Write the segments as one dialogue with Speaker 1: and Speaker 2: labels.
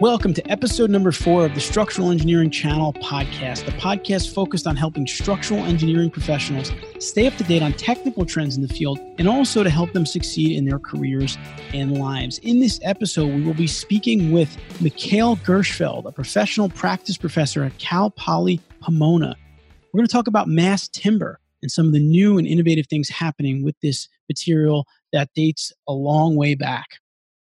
Speaker 1: Welcome to episode number four of the Structural Engineering Channel podcast, the podcast focused on helping structural engineering professionals stay up to date on technical trends in the field and also to help them succeed in their careers and lives. In this episode, we will be speaking with Mikhail Gershfeld, a professional practice professor at Cal Poly Pomona. We're going to talk about mass timber and some of the new and innovative things happening with this material that dates a long way back.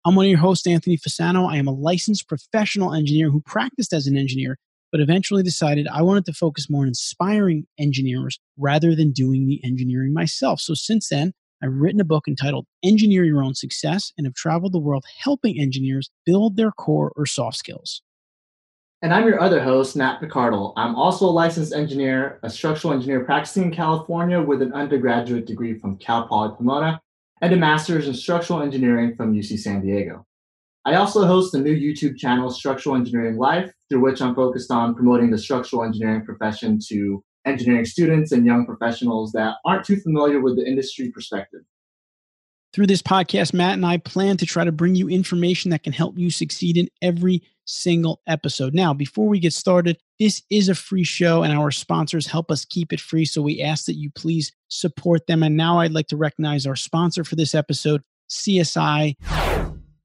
Speaker 1: I'm one of your hosts, Anthony Fasano. I am a licensed professional engineer who practiced as an engineer, but eventually decided I wanted to focus more on inspiring engineers rather than doing the engineering myself. So since then, I've written a book entitled Engineer Your Own Success and have traveled the world helping engineers build their core or soft skills.
Speaker 2: And I'm your other host, Matt Picardal. I'm also a licensed engineer, a structural engineer practicing in California with an undergraduate degree from Cal Poly Pomona and a master's in structural engineering from UC San Diego. I also host the new YouTube channel, Structural Engineering Life, through which I'm focused on promoting the structural engineering profession to engineering students and young professionals that aren't too familiar with the industry perspective.
Speaker 1: Through this podcast, Matt and I plan to try to bring you information that can help you succeed in every single episode. Now, before we get started, this is a free show and our sponsors help us keep it free. So we ask that you please support them. And now I'd like to recognize our sponsor for this episode, CSI.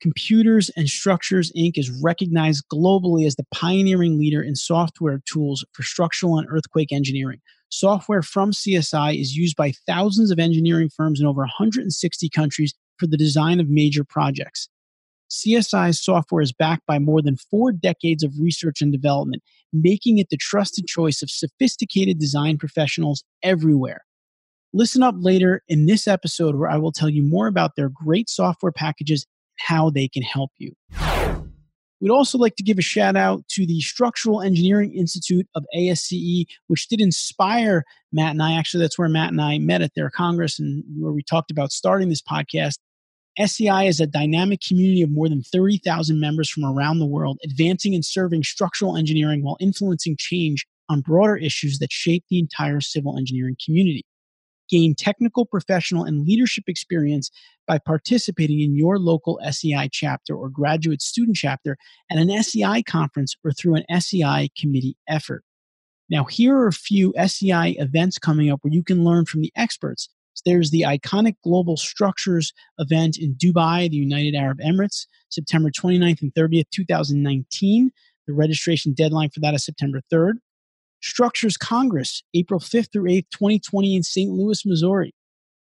Speaker 1: Computers and Structures Inc. is recognized globally as the pioneering leader in software tools for structural and earthquake engineering. Software from CSI is used by thousands of engineering firms in over 160 countries for the design of major projects. CSI's software is backed by more than four decades of research and development, making it the trusted choice of sophisticated design professionals everywhere. Listen up later in this episode where I will tell you more about their great software packages and how they can help you. We'd also like to give a shout out to the Structural Engineering Institute of ASCE, which did inspire Matt and I. Actually, that's where Matt and I met at their Congress and where we talked about starting this podcast. SEI is a dynamic community of more than 30,000 members from around the world, advancing and serving structural engineering while influencing change on broader issues that shape the entire civil engineering community. Gain technical, professional, and leadership experience by participating in your local SEI chapter or graduate student chapter at an SEI conference or through an SEI committee effort. Now, here are a few SEI events coming up where you can learn from the experts there's the iconic Global Structures event in Dubai, the United Arab Emirates, September 29th and 30th, 2019. The registration deadline for that is September 3rd. Structures Congress, April 5th through 8th, 2020 in St. Louis, Missouri.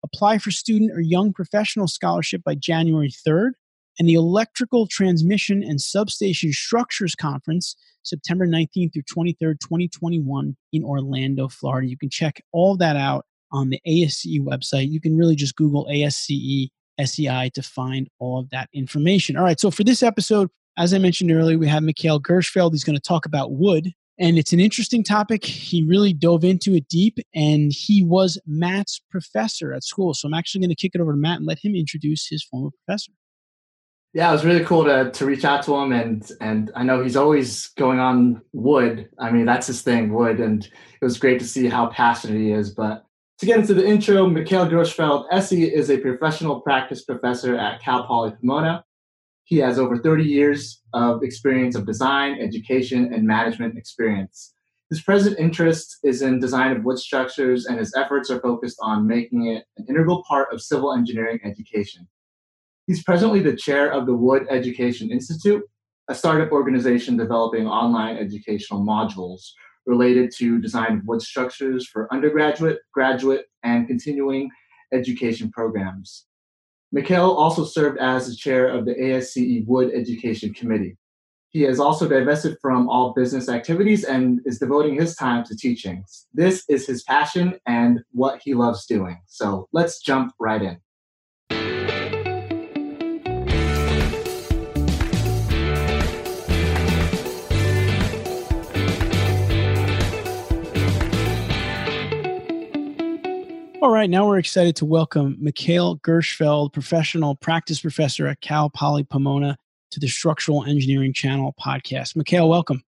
Speaker 1: Apply for student or young professional scholarship by January 3rd. And the Electrical Transmission and Substation Structures Conference, September 19th through 23rd, 2021 in Orlando, Florida. You can check all that out on the ASCE website. You can really just Google ASCE SEI to find all of that information. All right, so for this episode, as I mentioned earlier, we have Mikhail Gershfeld. He's going to talk about wood, and it's an interesting topic. He really dove into it deep, and he was Matt's professor at school. So I'm actually going to kick it over to Matt and let him introduce his former professor.
Speaker 2: Yeah, it was really cool to to reach out to him, and and I know he's always going on wood. I mean, that's his thing, wood, and it was great to see how passionate he is. But to get into the intro, Mikhail Gershfeld, SE is a professional practice professor at Cal Poly Pomona. He has over 30 years of experience of design, education, and management experience. His present interest is in design of wood structures, and his efforts are focused on making it an integral part of civil engineering education. He's presently the chair of the Wood Education Institute, a startup organization developing online educational modules related to design of wood structures for undergraduate, graduate, and continuing education programs. Mikhail also served as the chair of the ASCE Wood Education Committee. He has also divested from all business activities and is devoting his time to teaching. This is his passion and what he loves doing. So let's jump right in.
Speaker 1: All right, now we're excited to welcome Mikhail Gershfeld, professional practice professor at Cal Poly Pomona, to the Structural Engineering Channel podcast. Mikhail, welcome.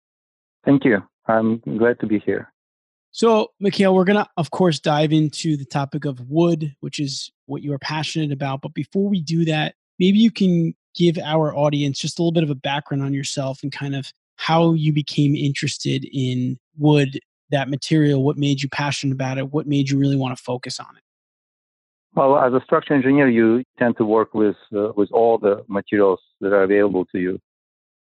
Speaker 3: Thank you. I'm glad to be here.
Speaker 1: So, Mikhail, we're going to, of course, dive into the topic of wood, which is what you are passionate about. But before we do that, maybe you can give our audience just a little bit of a background on yourself and kind of how you became interested in wood, that material, what made you passionate about it, what made you really want to focus on it?
Speaker 3: Well, as a structural engineer, you tend to work with uh, with all the materials that are available to you.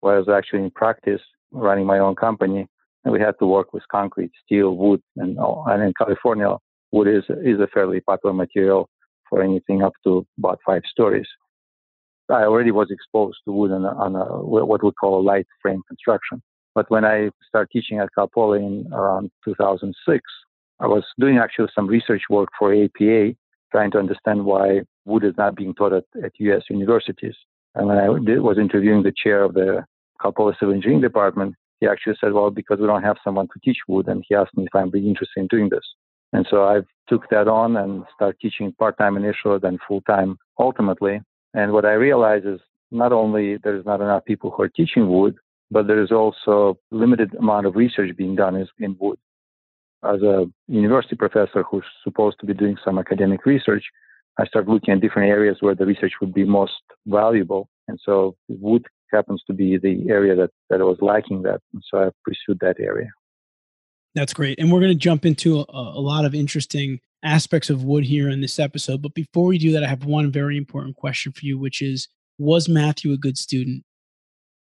Speaker 3: Whereas actually in practice, running my own company, we had to work with concrete, steel, wood, and, and in California, wood is is a fairly popular material for anything up to about five stories. I already was exposed to wood on, a, on a, what we call a light frame construction. But when I started teaching at Cal Poly in around 2006, I was doing actually some research work for APA, trying to understand why wood is not being taught at, at U.S. universities. And when I did, was interviewing the chair of the Cal Poly Civil Engineering Department, he actually said, well, because we don't have someone to teach wood. And he asked me if I'm really interested in doing this. And so I took that on and started teaching part-time initially, then full-time ultimately. And what I realized is not only there's not enough people who are teaching wood, but there is also limited amount of research being done in wood. As a university professor who's supposed to be doing some academic research, I started looking at different areas where the research would be most valuable. And so wood happens to be the area that, that was lacking that. And so I pursued that area.
Speaker 1: That's great. And we're going to jump into a, a, lot of interesting aspects of wood here in this episode. But before we do that, I have one very important question for you, which is Was Matthew a good student?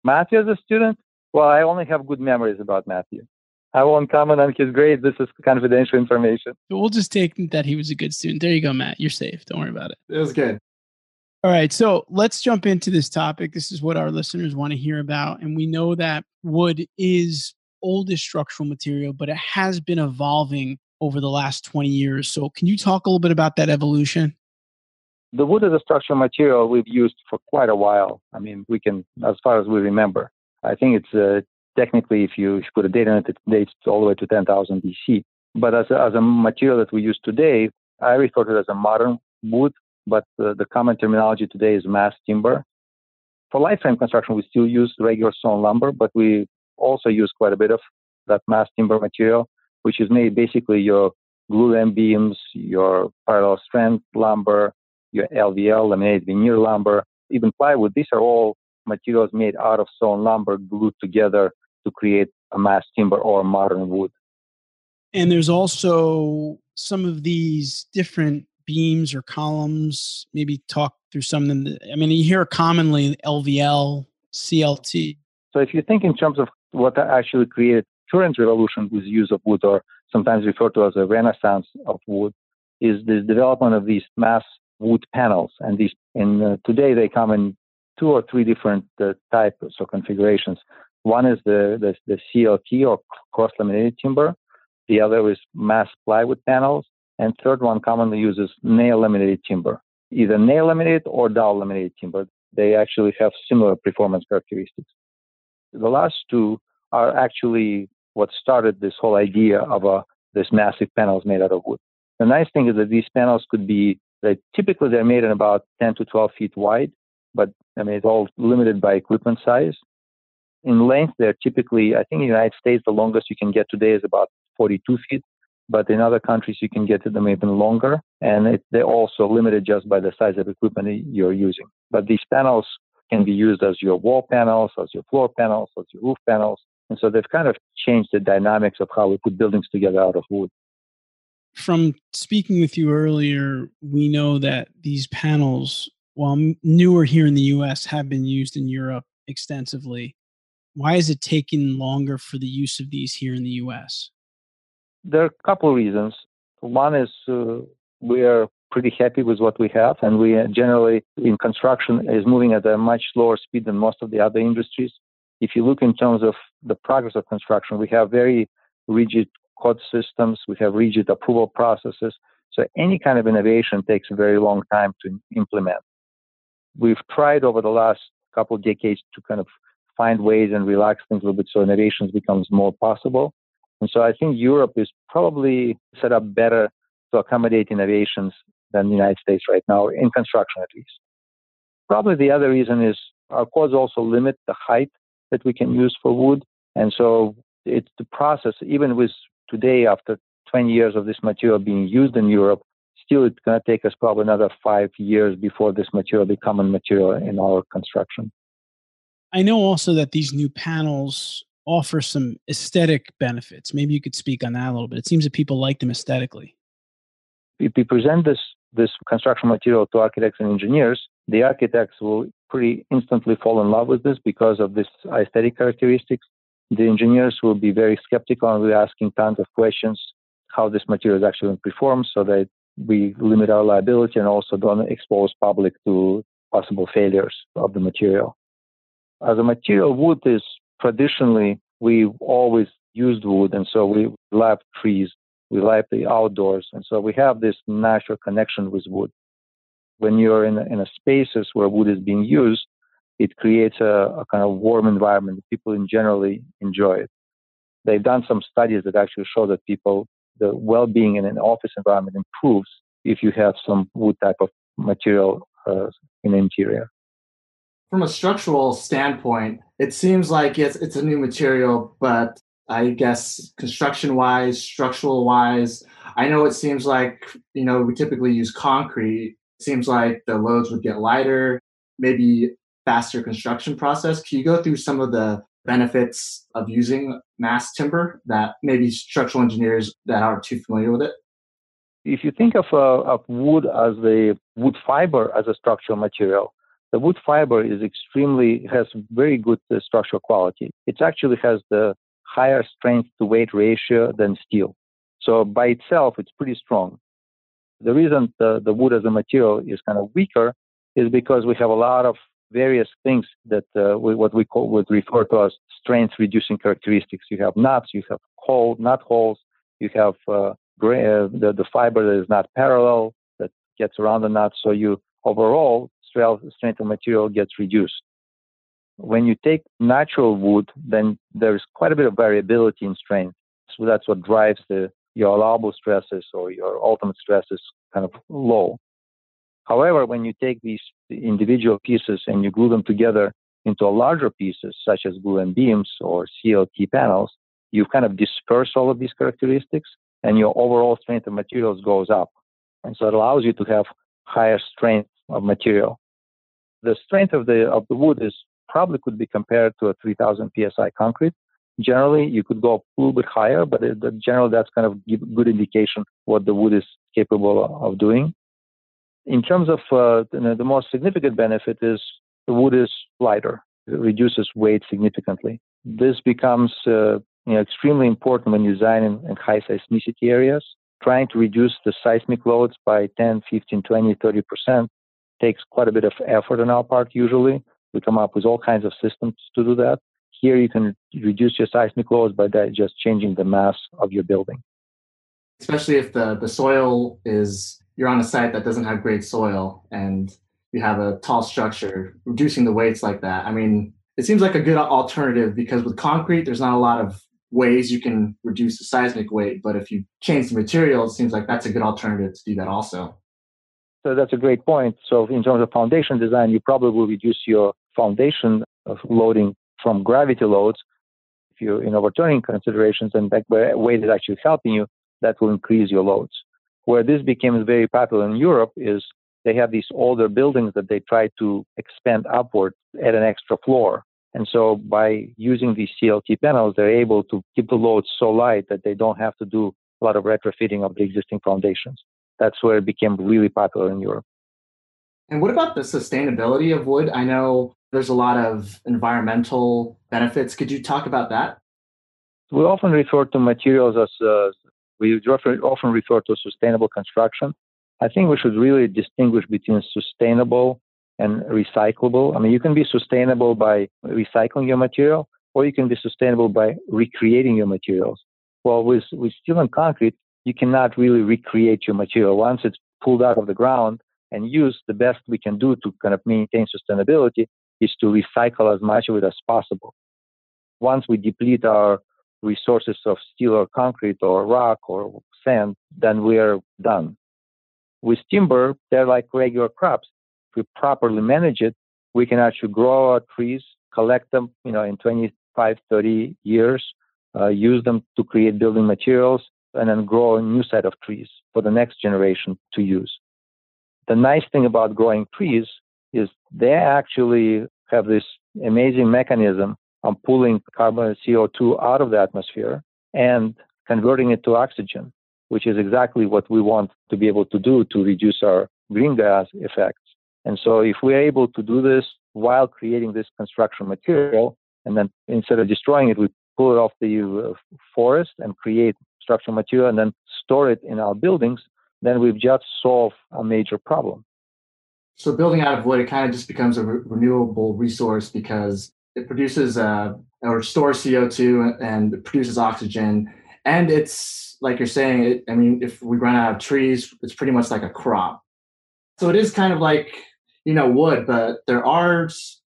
Speaker 3: Matthew as a student? Well, I only have good memories about Matthew. I won't comment on his grades. This is confidential information.
Speaker 1: We'll just take that he was a good student. There you go, Matt. You're safe. Don't worry about it.
Speaker 2: It was good.
Speaker 1: All right. So let's jump into this topic. This is what our listeners want to hear about. And we know that wood is oldest structural material, but it has been evolving over the last 20 years. So, can you talk a little bit about that evolution?
Speaker 3: The wood is a structural material we've used for quite a while. I mean, we can, as far as we remember. I think it's uh, technically, if you put a date on it, it dates all the way to 10,000 BC. But as a, as a material that we use today, I refer to it as a modern wood, but uh, the common terminology today is mass timber. For light frame construction, we still use regular sawn lumber, but we also use quite a bit of that mass timber material, which is made basically your glulam beams, your parallel strand lumber, your LVL, laminated veneer lumber, even plywood. These are all materials made out of sawn lumber glued together to create a mass timber or modern wood.
Speaker 1: And there's also some of these different beams or columns. Maybe talk through some of them. I mean, you hear commonly LVL, CLT.
Speaker 3: So if you think in terms of what actually created current revolution with use of wood, or sometimes referred to as a renaissance of wood, is the development of these mass wood panels. And these, uh, today they come in two or three different uh, types or configurations. One is the, the, the CLT or cross laminated timber. The other is mass plywood panels. And third one commonly uses nail laminated timber, either nail laminated or dowel laminated timber. They actually have similar performance characteristics. The last two are actually what started this whole idea of a, uh, this massive panels made out of wood. The nice thing is that these panels could be, they, typically they're made in about 10 to 12 feet wide, but I mean, it's all limited by equipment size. In length, they're typically, I think in the United States, the longest you can get today is about 42 feet, but in other countries, you can get them even longer. And it, they're also limited just by the size of equipment you're using. But these panels can be used as your wall panels, as your floor panels, as your roof panels. And so they've kind of changed the dynamics of how we put buildings together out of wood.
Speaker 1: From speaking with you earlier, we know that these panels, while newer here in the US, have been used in Europe extensively. Why is it taking longer for the use of these here in the US?
Speaker 3: There are a couple of reasons. One is uh, we are pretty happy with what we have. And we generally in construction is moving at a much slower speed than most of the other industries. If you look in terms of the progress of construction, we have very rigid code systems. We have rigid approval processes. So any kind of innovation takes a very long time to implement. We've tried over the last couple of decades to kind of find ways and relax things a little bit so innovations becomes more possible. And so I think Europe is probably set up better to accommodate innovations than the United States right now, in construction at least. Probably the other reason is our codes also limit the height that we can use for wood. And so it's the process, even with today, after 20 years of this material being used in Europe, still it's going to take us probably another five years before this material become a material in our construction.
Speaker 1: I know also that these new panels offer some aesthetic benefits. Maybe you could speak on that a little bit. It seems that people like them aesthetically.
Speaker 3: If we present this this construction material to architects and engineers, the architects will pretty instantly fall in love with this because of this aesthetic characteristics. The engineers will be very skeptical and be asking tons of questions how this material is actually performed so that we limit our liability and also don't expose public to possible failures of the material. As a material, wood is traditionally, we've always used wood, and so we love trees, we like the outdoors, and so we have this natural connection with wood. When you're in in a spaces where wood is being used, it creates a, a kind of warm environment. People in generally enjoy it. They've done some studies that actually show that people, the well-being in an office environment improves if you have some wood type of material uh, in the interior
Speaker 2: from a structural standpoint, it seems like it's it's a new material, but I guess construction wise, structural wise, I know it seems like you know we typically use concrete. It seems like the loads would get lighter, maybe faster construction process. Can you go through some of the benefits of using mass timber that maybe structural engineers that aren't too familiar with it?
Speaker 3: If you think of, uh, of wood as the wood fiber as a structural material, the wood fiber is extremely has very good uh, structural quality. It actually has the higher strength to weight ratio than steel. So by itself, it's pretty strong. The reason the, the wood as a material is kind of weaker is because we have a lot of various things that uh, we, what we call would refer to as strength reducing characteristics. You have nuts, you have hole, nut holes, you have uh, gray, uh, the, the fiber that is not parallel that gets around the nut. So you overall strength of material gets reduced. When you take natural wood, then there's quite a bit of variability in strength. So that's what drives the your allowable stresses or your ultimate stresses kind of low. However, when you take these individual pieces and you glue them together into larger pieces, such as glulam beams or CLT panels, you kind of disperse all of these characteristics and your overall strength of materials goes up. And so it allows you to have higher strength of material. The strength of the of the wood is probably could be compared to a 3000 psi concrete. Generally, you could go a little bit higher, but it, generally that's kind of good indication what the wood is capable of doing. In terms of uh, the, most significant benefit is the wood is lighter. It reduces weight significantly. This becomes uh, you know, extremely important when designing in high seismicity areas. Trying to reduce the seismic loads by 10, 15, 20, 30 percent takes quite a bit of effort on our part usually. We come up with all kinds of systems to do that. Here you can reduce your seismic loads by just changing the mass of your building.
Speaker 2: Especially if the, the soil is, you're on a site that doesn't have great soil and you have a tall structure, reducing the weights like that. I mean, it seems like a good alternative because with concrete, there's not a lot of ways you can reduce the seismic weight. But if you change the material, it seems like that's a good alternative to do that also.
Speaker 3: So that's a great point. So in terms of foundation design, you probably will reduce your foundation of loading from gravity loads. If you're in overturning considerations and that weight is actually helping you, that will increase your loads. Where this became very popular in Europe is they have these older buildings that they try to expand upward, at an extra floor. And so by using these CLT panels, they're able to keep the loads so light that they don't have to do a lot of retrofitting of the existing foundations that's where it became really popular in Europe.
Speaker 2: And what about the sustainability of wood? I know there's a lot of environmental benefits. Could you talk about that?
Speaker 3: We often refer to materials as uh, we often refer to sustainable construction. I think we should really distinguish between sustainable and recyclable. I mean, you can be sustainable by recycling your material, or you can be sustainable by recreating your materials. Well, with, with steel and concrete, you cannot really recreate your material. Once it's pulled out of the ground and used, the best we can do to kind of maintain sustainability is to recycle as much of it as possible. Once we deplete our resources of steel or concrete or rock or sand, then we are done. With timber, they're like regular crops. If we properly manage it, we can actually grow our trees, collect them, you know, in 25, 30 years, uh, use them to create building materials, and then grow a new set of trees for the next generation to use. The nice thing about growing trees is they actually have this amazing mechanism of pulling carbon CO2 out of the atmosphere and converting it to oxygen, which is exactly what we want to be able to do to reduce our green gas effects. And so if we're able to do this while creating this construction material, and then instead of destroying it, we pull it off the uh, forest and create structural material and then store it in our buildings, then we've just solved a major problem.
Speaker 2: So building out of wood, it kind of just becomes a re- renewable resource because it produces uh, or stores CO2 and produces oxygen. And it's like you're saying, it, I mean, if we run out of trees, it's pretty much like a crop. So it is kind of like, you know, wood, but there are,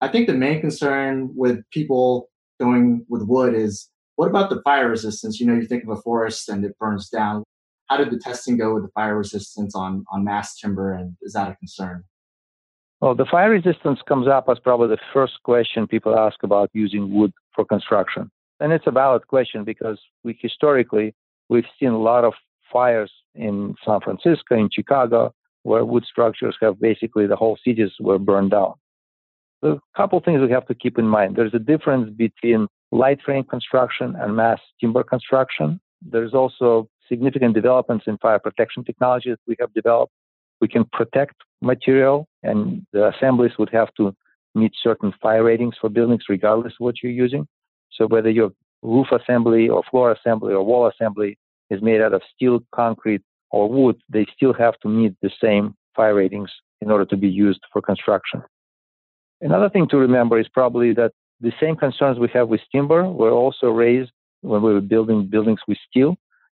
Speaker 2: I think the main concern with people going with wood is what about the fire resistance? You know, you think of a forest and it burns down. How did the testing go with the fire resistance on, on mass timber? And is that a concern?
Speaker 3: Well, the fire resistance comes up as probably the first question people ask about using wood for construction. And it's a valid question because we historically, we've seen a lot of fires in San Francisco, in Chicago, where wood structures have basically the whole cities were burned down. A couple things we have to keep in mind. There's a difference between light frame construction and mass timber construction. There's also significant developments in fire protection technology that we have developed. We can protect material and the assemblies would have to meet certain fire ratings for buildings regardless of what you're using. So whether your roof assembly or floor assembly or wall assembly is made out of steel, concrete, or wood, they still have to meet the same fire ratings in order to be used for construction. Another thing to remember is probably that the same concerns we have with timber were also raised when we were building buildings with steel,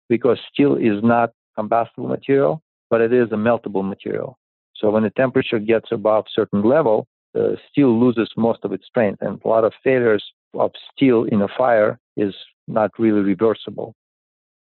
Speaker 3: because steel is not combustible material, but it is a meltable material. So when the temperature gets above certain level, the steel loses most of its strength, and a lot of failures of steel in a fire is not really reversible.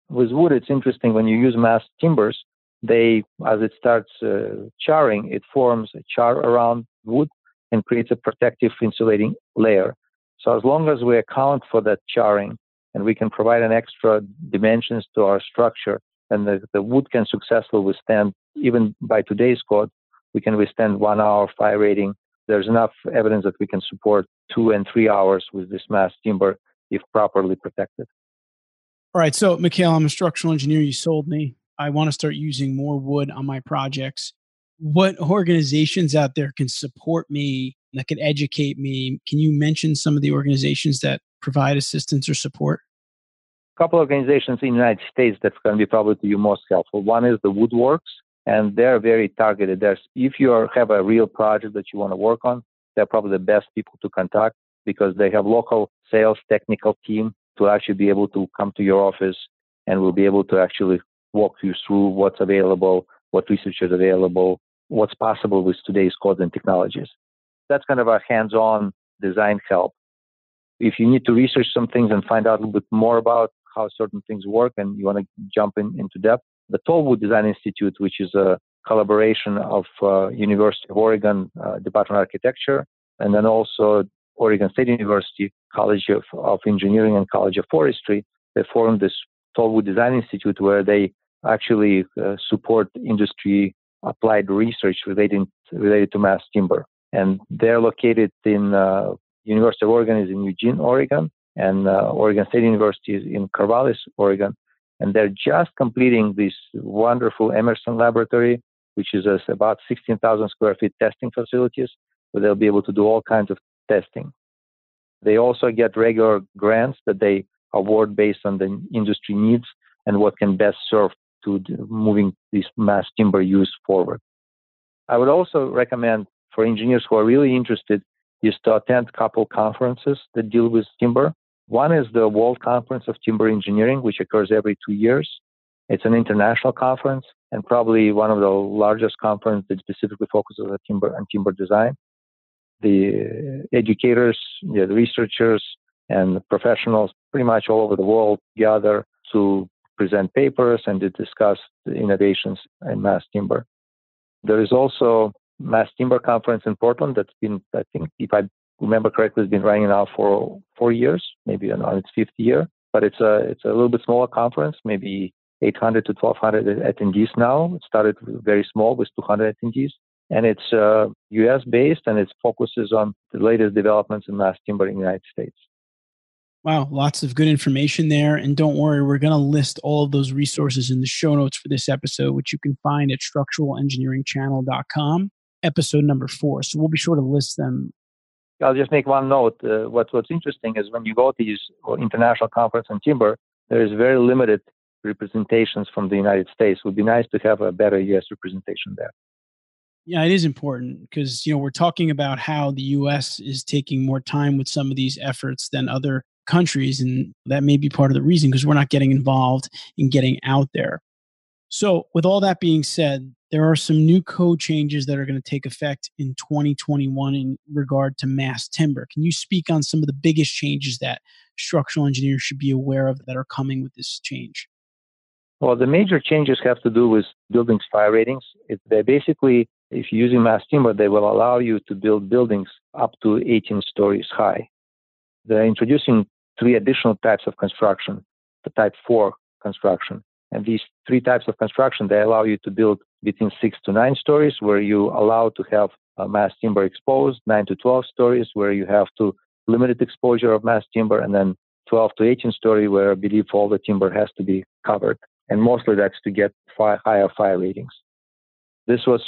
Speaker 3: With wood, it's interesting when you use mass timbers, they, as it starts uh, charring, it forms a char around wood and creates a protective insulating layer. So as long as we account for that charring and we can provide an extra dimensions to our structure and the, the wood can successfully withstand, even by today's code, we can withstand one hour fire rating. There's enough evidence that we can support two and three hours with this mass timber if properly protected.
Speaker 1: All right. So, Mikhail, I'm a structural engineer. You sold me. I want to start using more wood on my projects. What organizations out there can support me that can educate me? Can you mention some of the organizations that provide assistance or support?
Speaker 3: A couple of organizations in the United States that's going to be probably to you most helpful. One is the Woodworks, and they're very targeted. There's, if you are, have a real project that you want to work on, they're probably the best people to contact because they have local sales technical team to actually be able to come to your office and will be able to actually walk you through what's available, what research is available, what's possible with today's codes and technologies. That's kind of a hands-on design help. If you need to research some things and find out a little bit more about how certain things work and you want to jump in into depth, the TallWood Design Institute, which is a collaboration of uh, University of Oregon uh, Department of Architecture, and then also Oregon State University College of, of Engineering and College of Forestry. They formed this TallWood Design Institute where they actually uh, support industry applied research relating related to mass timber. And they're located in uh, University of Oregon is in Eugene, Oregon, and uh, Oregon State University is in Corvallis, Oregon and they're just completing this wonderful Emmerson laboratory, which is about 16,000 square feet testing facilities, where they'll be able to do all kinds of testing. They also get regular grants that they award based on the industry needs and what can best serve to moving this mass timber use forward. I would also recommend for engineers who are really interested is to attend couple conferences that deal with timber. One is the World Conference of Timber Engineering, which occurs every two years. It's an international conference and probably one of the largest conferences that specifically focuses on timber and timber design. The educators, the researchers, and professionals pretty much all over the world gather to present papers and to discuss the innovations in mass timber. There is also mass timber conference in Portland that's been, I think, if I remember correctly, it's been running now for four years, maybe on its fifth year. But it's a it's a little bit smaller conference, maybe 800 to 1200 attendees now. It started very small with 200 attendees. And it's uh, US based and it focuses on the latest developments in mass timber in the United States.
Speaker 1: Wow, lots of good information there. And don't worry, we're going to list all of those resources in the show notes for this episode, which you can find at structuralengineeringchannel.com, episode number four. So we'll be sure to list them.
Speaker 3: I'll just make one note. Uh, what, what's interesting is when you go to these international conference on timber, there is very limited representations from the United States. It would be nice to have a better U.S. representation there.
Speaker 1: Yeah, it is important because you know we're talking about how the U.S. is taking more time with some of these efforts than other countries. And that may be part of the reason because we're not getting involved in getting out there. So, with all that being said, there are some new code changes that are going to take effect in 2021 in regard to mass timber. Can you speak on some of the biggest changes that structural engineers should be aware of that are coming with this change?
Speaker 3: Well, the major changes have to do with buildings fire ratings. It, they basically, if you're using mass timber, they will allow you to build buildings up to 18 stories high. They're introducing three additional types of construction, the type 4 construction. And these three types of construction, they allow you to build between six to nine stories, where you allow to have mass timber exposed, nine to 12 stories, where you have to limited exposure of mass timber, and then 12 to 18 story, where I believe all the timber has to be covered. And mostly that's to get fire, higher fire ratings. This was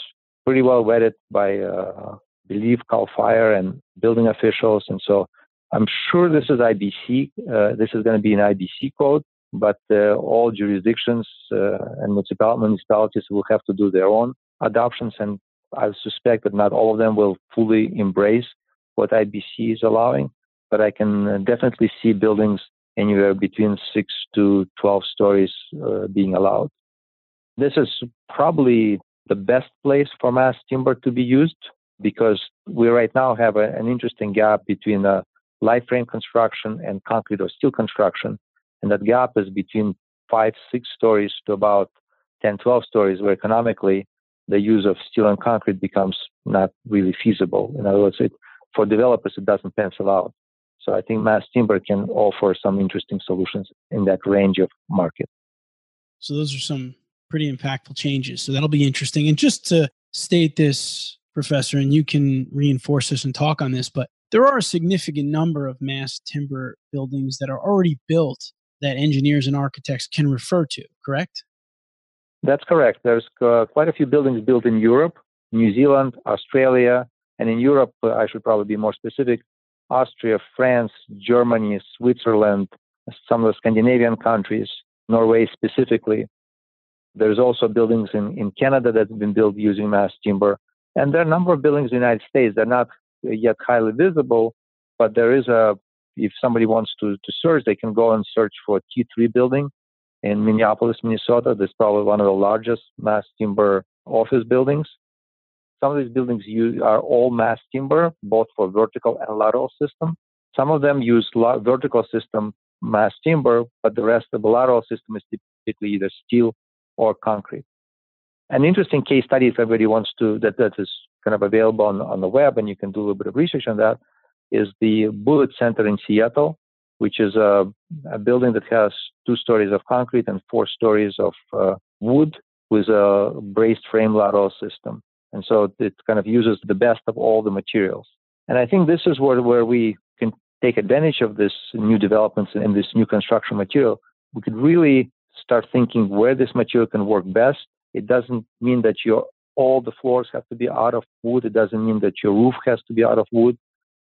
Speaker 3: pretty well vetted by, uh, I believe, CAL FIRE and building officials. And so I'm sure this is IBC. Uh, this is going to be an IBC code, but uh, all jurisdictions uh, and municipalities will have to do their own adoptions. And I suspect that not all of them will fully embrace what IBC is allowing, but I can uh, definitely see buildings anywhere between six to 12 stories uh, being allowed. This is probably the best place for mass timber to be used because we right now have a, an interesting gap between uh, light frame construction and concrete or steel construction. And that gap is between five, six stories to about 10, 12 stories, where economically the use of steel and concrete becomes not really feasible. In other words, it, for developers, it doesn't pencil out. So I think mass timber can offer some interesting solutions in that range of market.
Speaker 1: So those are some pretty impactful changes. So that'll be interesting. And just to state this, Professor, and you can reinforce this and talk on this, but there are a significant number of mass timber buildings that are already built that engineers and architects can refer to, correct?
Speaker 3: That's correct. There's uh, quite a few buildings built in Europe, New Zealand, Australia, and in Europe, uh, I should probably be more specific Austria, France, Germany, Switzerland, some of the Scandinavian countries, Norway specifically. There's also buildings in, in Canada that have been built using mass timber. And there are a number of buildings in the United States. They're not yet highly visible, but there is a, if somebody wants to, to search, they can go and search for T3 building in Minneapolis, Minnesota. That's probably one of the largest mass timber office buildings. Some of these buildings use, are all mass timber, both for vertical and lateral system. Some of them use la- vertical system mass timber, but the rest of the lateral system is typically either steel or concrete. An interesting case study, if everybody wants to, that, that is kind of available on, on the web, and you can do a little bit of research on that, is the Bullitt Center in Seattle, which is a, a building that has two stories of concrete and four stories of uh, wood with a braced frame lateral system. And so it kind of uses the best of all the materials. And I think this is where, where we can take advantage of this new developments and this new construction material. We could really start thinking where this material can work best. It doesn't mean that you're all the floors have to be out of wood. It doesn't mean that your roof has to be out of wood.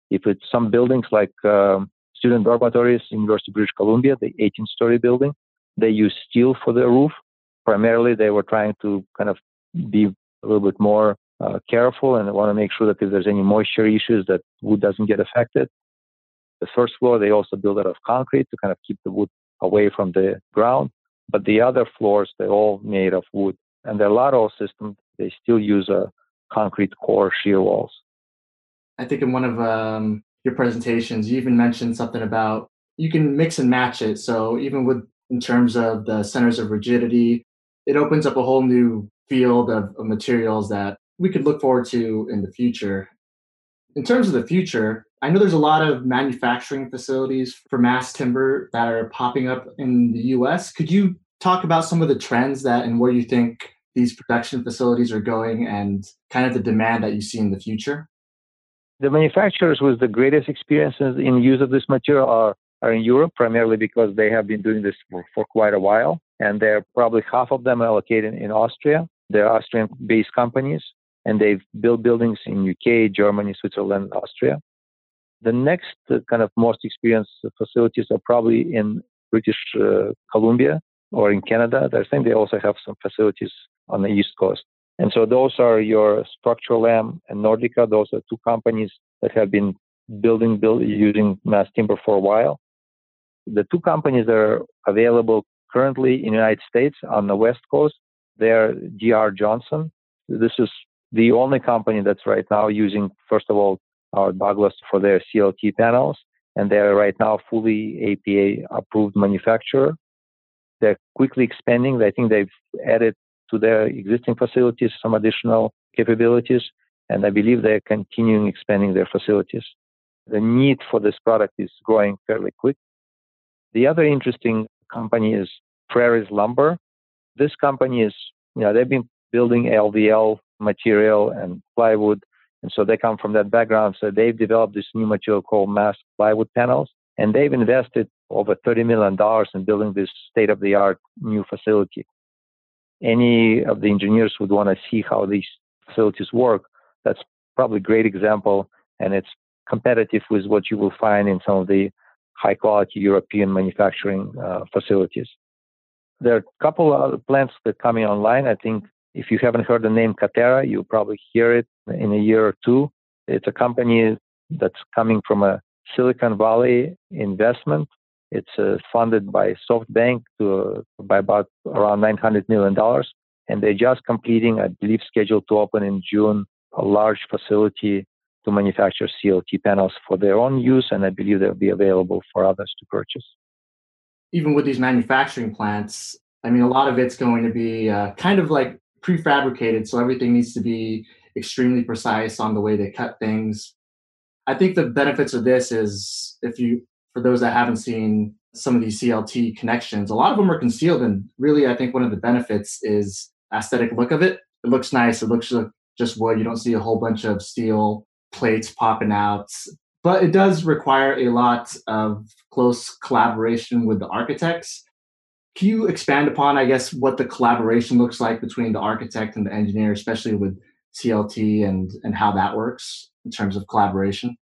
Speaker 3: If it's some buildings like um, student dormitories, in University of British Columbia, the 18-story building, they use steel for their roof. Primarily, they were trying to kind of be a little bit more uh, careful and want to make sure that if there's any moisture issues, that wood doesn't get affected. The first floor, they also build out of concrete to kind of keep the wood away from the ground. But the other floors, they're all made of wood. And the lateral system, they still use a concrete core shear walls.
Speaker 2: I think in one of um, your presentations, you even mentioned something about you can mix and match it. So even with in terms of the centers of rigidity, it opens up a whole new field of, of materials that we could look forward to in the future. In terms of the future, I know there's a lot of manufacturing facilities for mass timber that are popping up in the US. Could you talk about some of the trends that and where you think these production facilities are going and kind of the demand that you see in the future?
Speaker 3: The manufacturers with the greatest experiences in use of this material are, are in Europe, primarily because they have been doing this for, for quite a while. And they're probably half of them are located in Austria. They're Austrian based companies and they've built buildings in UK, Germany, Switzerland, Austria. The next uh, kind of most experienced facilities are probably in British uh, Columbia or in Canada. I think they also have some facilities on the East Coast. And so those are your Structurlam and Nordica. Those are two companies that have been building, build, using mass timber for a while. The two companies that are available currently in the United States on the West Coast, they're DR Johnson. This is the only company that's right now using, first of all, our Douglas fir their CLT panels. And they're right now fully APA approved manufacturer. They're quickly expanding. I think they've added to their existing facilities some additional capabilities. And I believe they're continuing expanding their facilities. The need for this product is growing fairly quick. The other interesting company is Freres Lumber. This company is, you know, they've been building LVL material and plywood. And so they come from that background. So they've developed this new material called mass plywood panels. And they've invested over $30 million in building this state of the art new facility. Any of the engineers would want to see how these facilities work. That's probably a great example. And it's competitive with what you will find in some of the high quality European manufacturing uh, facilities. There are a couple of other plants that are coming online. I think if you haven't heard the name Katerra, you'll probably hear it in a year or two. It's a company that's coming from a Silicon Valley investment. It's uh, funded by SoftBank to, by about around $900 million. And they're just completing, I believe, scheduled to open in June, a large facility to manufacture CLT panels for their own use. And I believe they'll be available for others to purchase.
Speaker 2: Even with these manufacturing plants, I mean, a lot of it's going to be uh, kind of like prefabricated. So everything needs to be extremely precise on the way they cut things. I think the benefits of this is if you, for those that haven't seen some of these CLT connections, a lot of them are concealed. And really, I think one of the benefits is aesthetic look of it. It looks nice. It looks just wood. You don't see a whole bunch of steel plates popping out. But it does require a lot of close collaboration with the architects. Can you expand upon, I guess, what the collaboration looks like between the architect and the engineer, especially with CLT and, and how that works in terms of collaboration?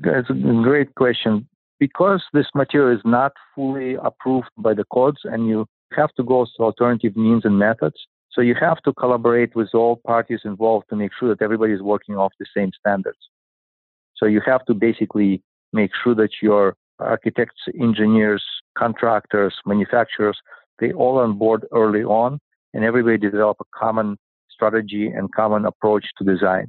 Speaker 3: That's a great question. Because this material is not fully approved by the codes and you have to go through alternative means and methods, so you have to collaborate with all parties involved to make sure that everybody is working off the same standards. So you have to basically make sure that your architects, engineers, contractors, manufacturers, they all on board early on and everybody develop a common strategy and common approach to design.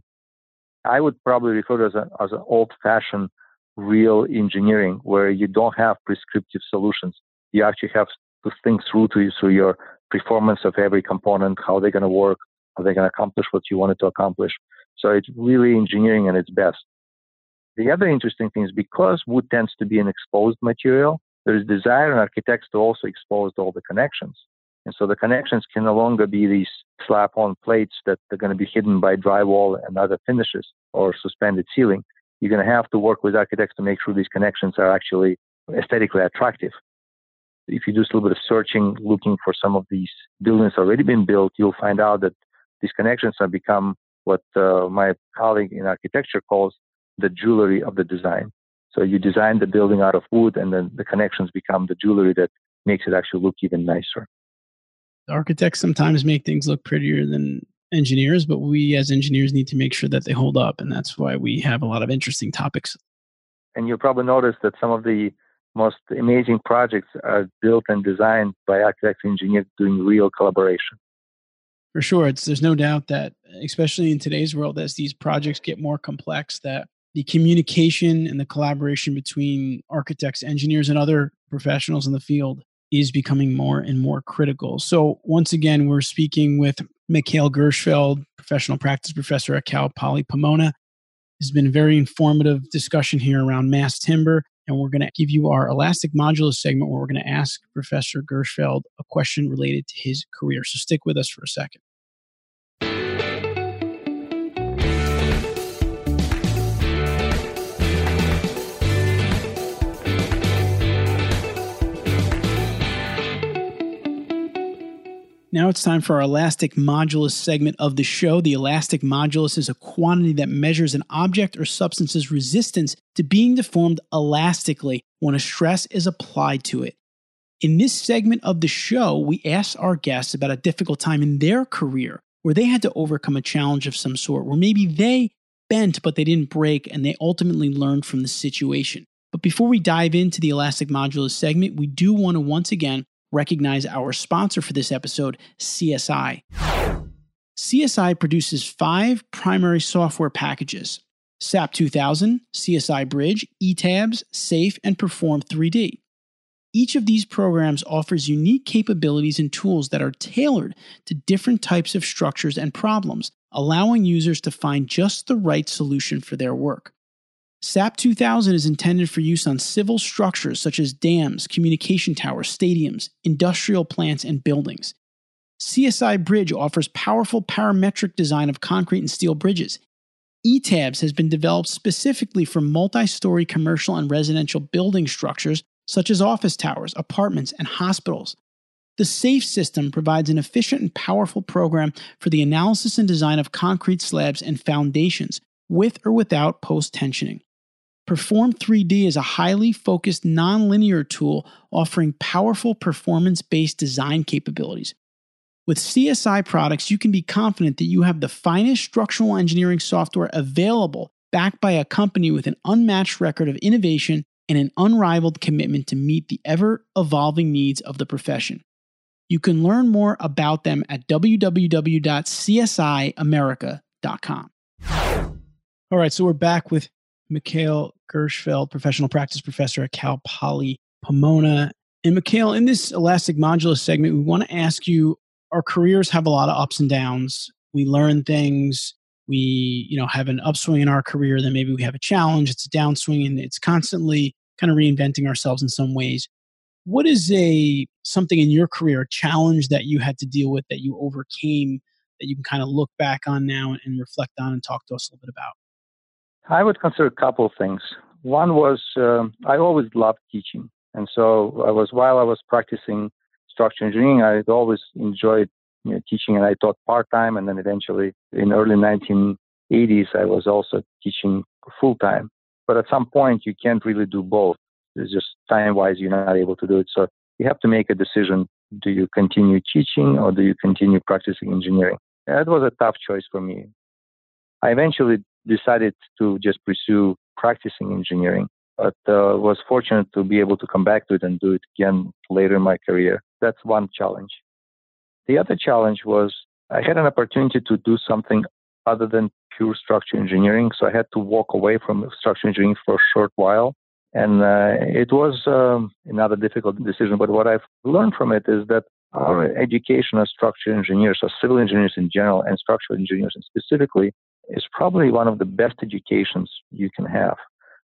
Speaker 3: I would probably refer to as, a, as an old fashioned real engineering where you don't have prescriptive solutions. You actually have to think through to you, through your performance of every component, how they're going to work, how they're going to accomplish what you wanted to accomplish. So it's really engineering at its best. The other interesting thing is because wood tends to be an exposed material, there is desire in architects to also expose all the connections. And so the connections can no longer be these slap on plates that are going to be hidden by drywall and other finishes or suspended ceiling. You're going to have to work with architects to make sure these connections are actually aesthetically attractive. If you do a little bit of searching, looking for some of these buildings already been built, you'll find out that these connections have become what uh, my colleague in architecture calls the jewelry of the design. So you design the building out of wood, and then the connections become the jewelry that makes it actually look even nicer.
Speaker 1: Architects sometimes make things look prettier than engineers, but we as engineers need to make sure that they hold up, and that's why we have a lot of interesting topics.
Speaker 3: And you'll probably notice that some of the most amazing projects are built and designed by architects and engineers doing real collaboration.
Speaker 1: For sure, it's there's no doubt that, especially in today's world, as these projects get more complex, that the communication and the collaboration between architects, engineers, and other professionals in the field is becoming more and more critical. So, once again, we're speaking with Mikhail Gershfeld, professional practice professor at Cal Poly Pomona. It's been a very informative discussion here around mass timber and we're going to give you our Elastic Modulus segment where we're going to ask Professor Gershfeld a question related to his career. So stick with us for a second. Now it's time for our elastic modulus segment of the show. The elastic modulus is a quantity that measures an object or substance's resistance to being deformed elastically when a stress is applied to it. In this segment of the show, we ask our guests about a difficult time in their career where they had to overcome a challenge of some sort, where maybe they bent but they didn't break and they ultimately learned from the situation. But before we dive into the elastic modulus segment, we do want to once again recognize our sponsor for this episode, CSI. CSI produces five primary software packages SAP 2000, CSI Bridge, ETABS, SAFE, and Perform 3D. Each of these programs offers unique capabilities and tools that are tailored to different types of structures and problems, allowing users to find just the right solution for their work. SAP 2000 is intended for use on civil structures such as dams, communication towers, stadiums, industrial plants, and buildings. CSI Bridge offers powerful parametric design of concrete and steel bridges. ETABS has been developed specifically for multi story commercial and residential building structures such as office towers, apartments, and hospitals. The SAFE system provides an efficient and powerful program for the analysis and design of concrete slabs and foundations, with or without post tensioning. Perform 3D is a highly focused nonlinear tool offering powerful performance based design capabilities. With CSI products, you can be confident that you have the finest structural engineering software available, backed by a company with an unmatched record of innovation and an unrivaled commitment to meet the ever evolving needs of the profession. You can learn more about them at www.csiamerica.com. All right, so we're back with Mikhail Gershfeld, professional practice professor at Cal Poly Pomona. And Mikhail, in this Elastic Modulus segment, we want to ask you our careers have a lot of ups and downs. We learn things. We, you know, have an upswing in our career, then maybe we have a challenge. It's a downswing, and it's constantly kind of reinventing ourselves in some ways. What is a something in your career, a challenge that you had to deal with that you overcame that you can kind of look back on now and reflect on and talk to us a little bit about?
Speaker 3: I would consider a couple of things. One was um, I always loved teaching, and so I was while I was practicing structural engineering, I always enjoyed you know, teaching, and I taught part time, and then eventually in early 1980s, I was also teaching full time. But at some point, you can't really do both. It's just time wise, you're not able to do it. So you have to make a decision: do you continue teaching or do you continue practicing engineering? That was a tough choice for me. I eventually decided to just pursue practicing engineering, but uh, was fortunate to be able to come back to it and do it again later in my career. That's one challenge. The other challenge was I had an opportunity to do something other than pure structural engineering, so I had to walk away from structural engineering for a short while. And uh, it was um, another difficult decision. But what I've learned from it is that our education as structural engineers, or civil engineers in general, and structural engineers specifically, is probably one of the best educations you can have.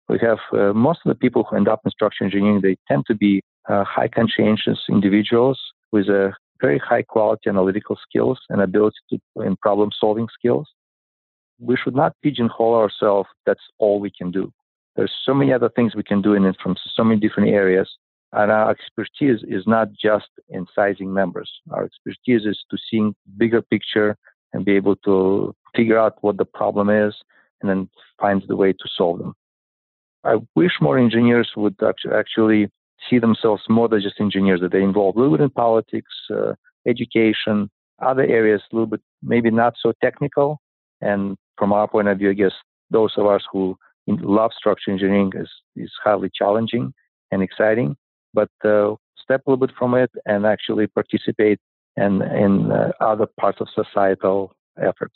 Speaker 3: We have uh, most of the people who end up in structural engineering, they tend to be uh, high conscientious individuals with a very high quality analytical skills and ability to in problem solving skills. We should not pigeonhole ourselves. That's all we can do. There's so many other things we can do in it from so many different areas. And our expertise is not just in sizing members. Our expertise is to seeing bigger picture and be able to figure out what the problem is and then find the way to solve them. I wish more engineers would actually see themselves more than just engineers, that they involve a little bit in politics, uh, education, other areas, a little bit maybe not so technical. And from our point of view, I guess those of us who love structural engineering is, is highly challenging and exciting. But uh, step a little bit from it and actually participate in, in uh, other parts of societal efforts.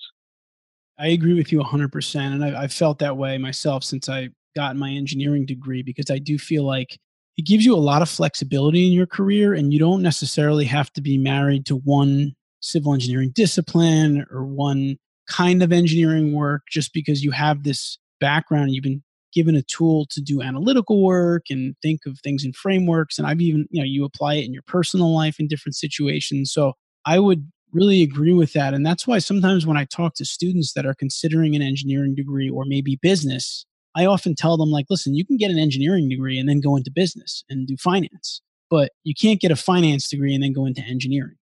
Speaker 1: I agree with you 100%. And I, have felt that way myself since I got my engineering degree because I do feel like it gives you a lot of flexibility in your career and you don't necessarily have to be married to one civil engineering discipline or one kind of engineering work just because you have this background and you've been given a tool to do analytical work and think of things in frameworks. And I've even, you know, you apply it in your personal life in different situations. So I would really agree with that. And that's why sometimes when I talk to students that are considering an engineering degree or maybe business, I often tell them, like, listen, you can get an engineering degree and then go into business and do finance, but you can't get a finance degree and then go into engineering.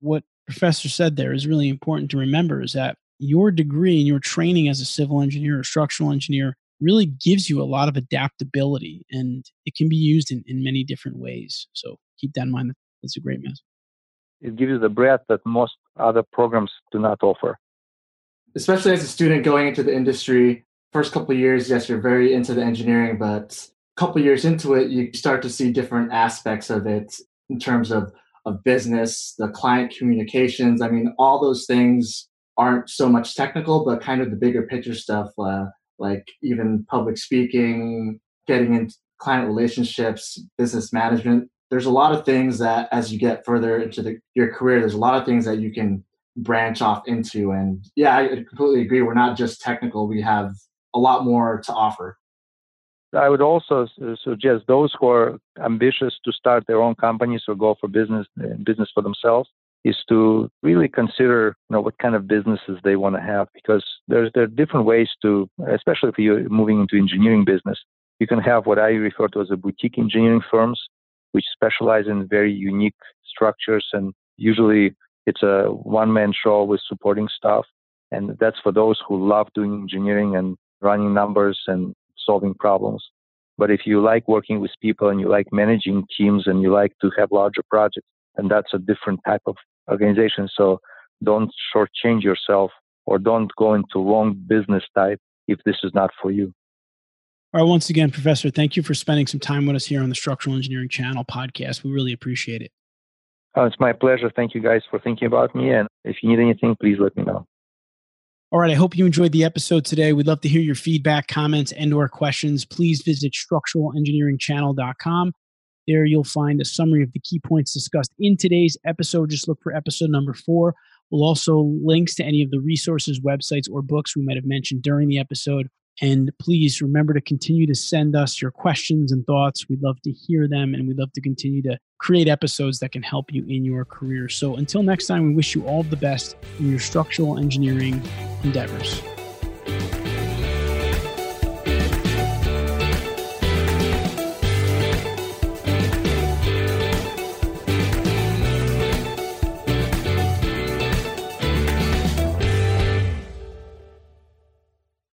Speaker 1: What professor said there is really important to remember is that your degree and your training as a civil engineer or structural engineer really gives you a lot of adaptability and it can be used in, in many different ways. So keep that in mind. That's a great message.
Speaker 3: It gives you the breadth that most other programs do not offer.
Speaker 2: Especially as a student going into the industry, first couple years, yes, you're very into the engineering, but a couple years into it, you start to see different aspects of it in terms of, of business, the client communications. I mean, all those things aren't so much technical, but kind of the bigger picture stuff, uh, like even public speaking, getting into client relationships, business management. There's a lot of things that as you get further into the, your career, there's a lot of things that you can branch off into. And yeah, I completely agree. We're not just technical, we have a lot more to offer.
Speaker 3: I would also uh, suggest those who are ambitious to start their own companies or go for business uh, business for themselves is to really consider you know what kind of businesses they want to have because there's there are different ways to especially if you're moving into engineering business you can have what I refer to as a boutique engineering firms which specialize in very unique structures and usually it's a one man show with supporting staff and that's for those who love doing engineering and running numbers and solving problems but if you like working with people and you like managing teams and you like to have larger projects and that's a different type of organization. So don't shortchange yourself or don't go into long business type if this is not for you.
Speaker 1: All right. Once again, Professor, thank you for spending some time with us here on the Structural Engineering Channel podcast. We really appreciate it.
Speaker 3: Oh, it's my pleasure. Thank you guys for thinking about me. And if you need anything, please let me know.
Speaker 1: All right. I hope you enjoyed the episode today. We'd love to hear your feedback, comments, and or questions. Please visit structuralengineeringchannel.com. There you'll find a summary of the key points discussed in today's episode. Just look for episode number four. We'll also links to any of the resources, websites, or books we might have mentioned during the episode. And please remember to continue to send us your questions and thoughts. We'd love to hear them and we'd love to continue to create episodes that can help you in your career. So until next time, we wish you all the best in your structural engineering endeavors.